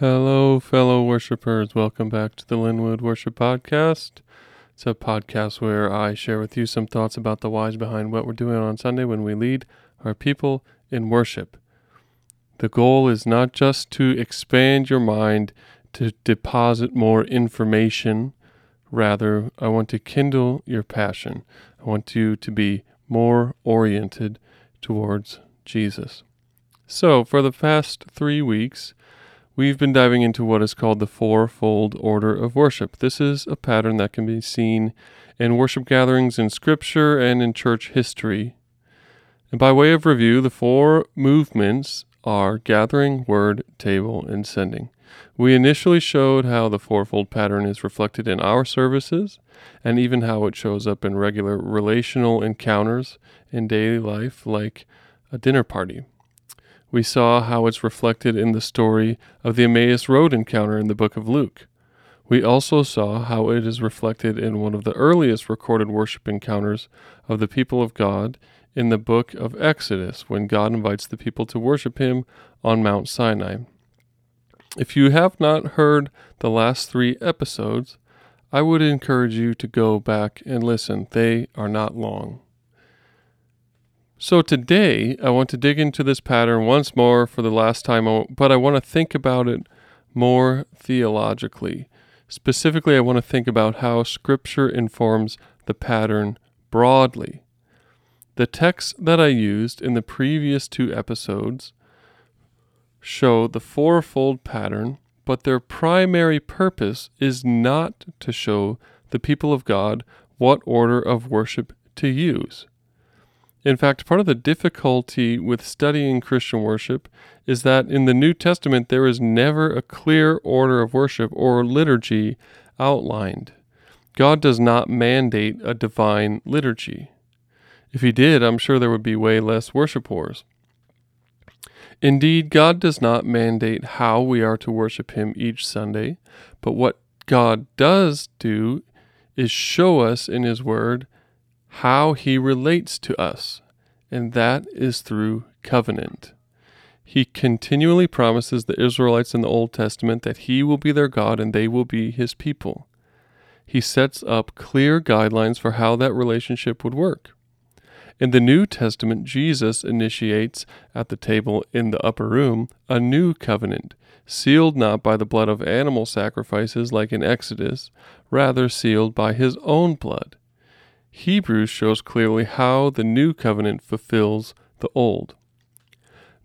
Hello, fellow worshipers. Welcome back to the Linwood Worship Podcast. It's a podcast where I share with you some thoughts about the whys behind what we're doing on Sunday when we lead our people in worship. The goal is not just to expand your mind to deposit more information. Rather, I want to kindle your passion. I want you to be more oriented towards Jesus. So, for the past three weeks, we've been diving into what is called the fourfold order of worship. This is a pattern that can be seen in worship gatherings in Scripture and in church history. And by way of review, the four movements are gathering, word, table, and sending. We initially showed how the fourfold pattern is reflected in our services and even how it shows up in regular relational encounters in daily life, like a dinner party. We saw how it's reflected in the story of the Emmaus Road encounter in the book of Luke. We also saw how it is reflected in one of the earliest recorded worship encounters of the people of God in the book of Exodus when God invites the people to worship Him on Mount Sinai. If you have not heard the last three episodes, I would encourage you to go back and listen. They are not long. So today, I want to dig into this pattern once more for the last time, but I want to think about it more theologically. Specifically, I want to think about how Scripture informs the pattern broadly. The texts that I used in the previous two episodes show the fourfold pattern, but their primary purpose is not to show the people of God what order of worship to use. In fact, part of the difficulty with studying Christian worship is that in the New Testament there is never a clear order of worship or liturgy outlined. God does not mandate a divine liturgy. If he did, I'm sure there would be way less worship wars. Indeed, God does not mandate how we are to worship him each Sunday, but what God does do is show us in his word how he relates to us, and that is through covenant. He continually promises the Israelites in the Old Testament that he will be their God and they will be his people. He sets up clear guidelines for how that relationship would work. In the New Testament, Jesus initiates at the table in the upper room a new covenant, sealed not by the blood of animal sacrifices like in Exodus, rather sealed by his own blood. Hebrews shows clearly how the new covenant fulfills the old.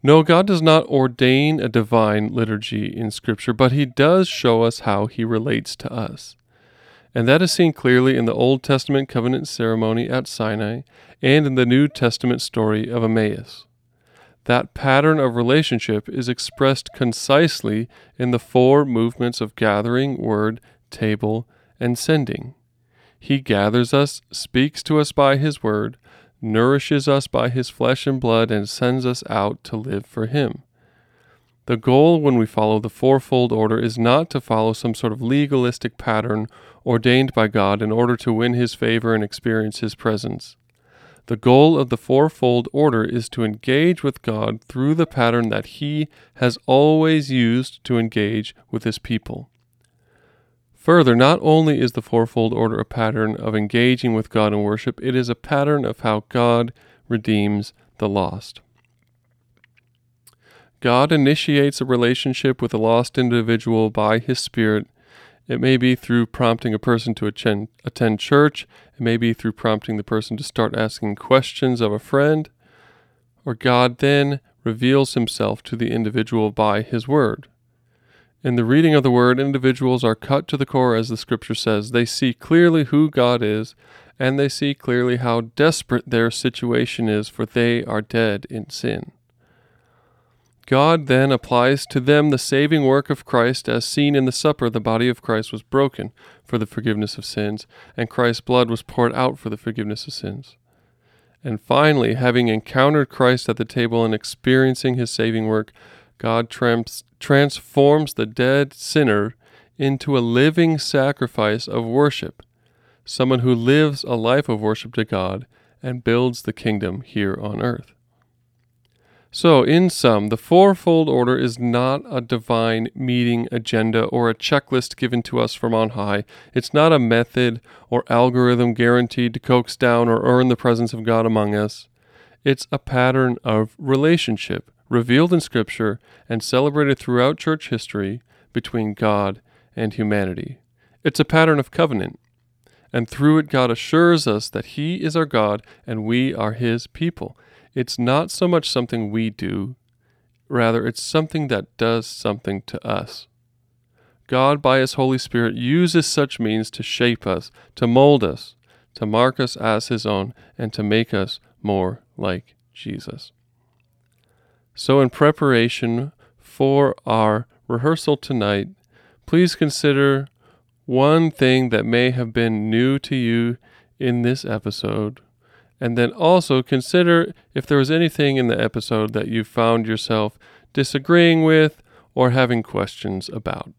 No, God does not ordain a divine liturgy in Scripture, but He does show us how He relates to us. And that is seen clearly in the Old Testament covenant ceremony at Sinai and in the New Testament story of Emmaus. That pattern of relationship is expressed concisely in the four movements of gathering, word, table, and sending. He gathers us, speaks to us by His word, nourishes us by His flesh and blood, and sends us out to live for Him. The goal when we follow the fourfold order is not to follow some sort of legalistic pattern ordained by God in order to win His favor and experience His presence. The goal of the fourfold order is to engage with God through the pattern that He has always used to engage with His people. Further, not only is the fourfold order a pattern of engaging with God in worship, it is a pattern of how God redeems the lost. God initiates a relationship with a lost individual by His Spirit it may be through prompting a person to attend, attend church. It may be through prompting the person to start asking questions of a friend. Or God then reveals himself to the individual by his word. In the reading of the word, individuals are cut to the core, as the scripture says. They see clearly who God is, and they see clearly how desperate their situation is, for they are dead in sin. God then applies to them the saving work of Christ as seen in the supper. The body of Christ was broken for the forgiveness of sins, and Christ's blood was poured out for the forgiveness of sins. And finally, having encountered Christ at the table and experiencing his saving work, God trans- transforms the dead sinner into a living sacrifice of worship, someone who lives a life of worship to God and builds the kingdom here on earth. So, in sum, the fourfold order is not a divine meeting agenda or a checklist given to us from on high. It's not a method or algorithm guaranteed to coax down or earn the presence of God among us. It's a pattern of relationship revealed in Scripture and celebrated throughout church history between God and humanity. It's a pattern of covenant, and through it, God assures us that He is our God and we are His people. It's not so much something we do, rather, it's something that does something to us. God, by His Holy Spirit, uses such means to shape us, to mold us, to mark us as His own, and to make us more like Jesus. So, in preparation for our rehearsal tonight, please consider one thing that may have been new to you in this episode and then also consider if there was anything in the episode that you found yourself disagreeing with or having questions about.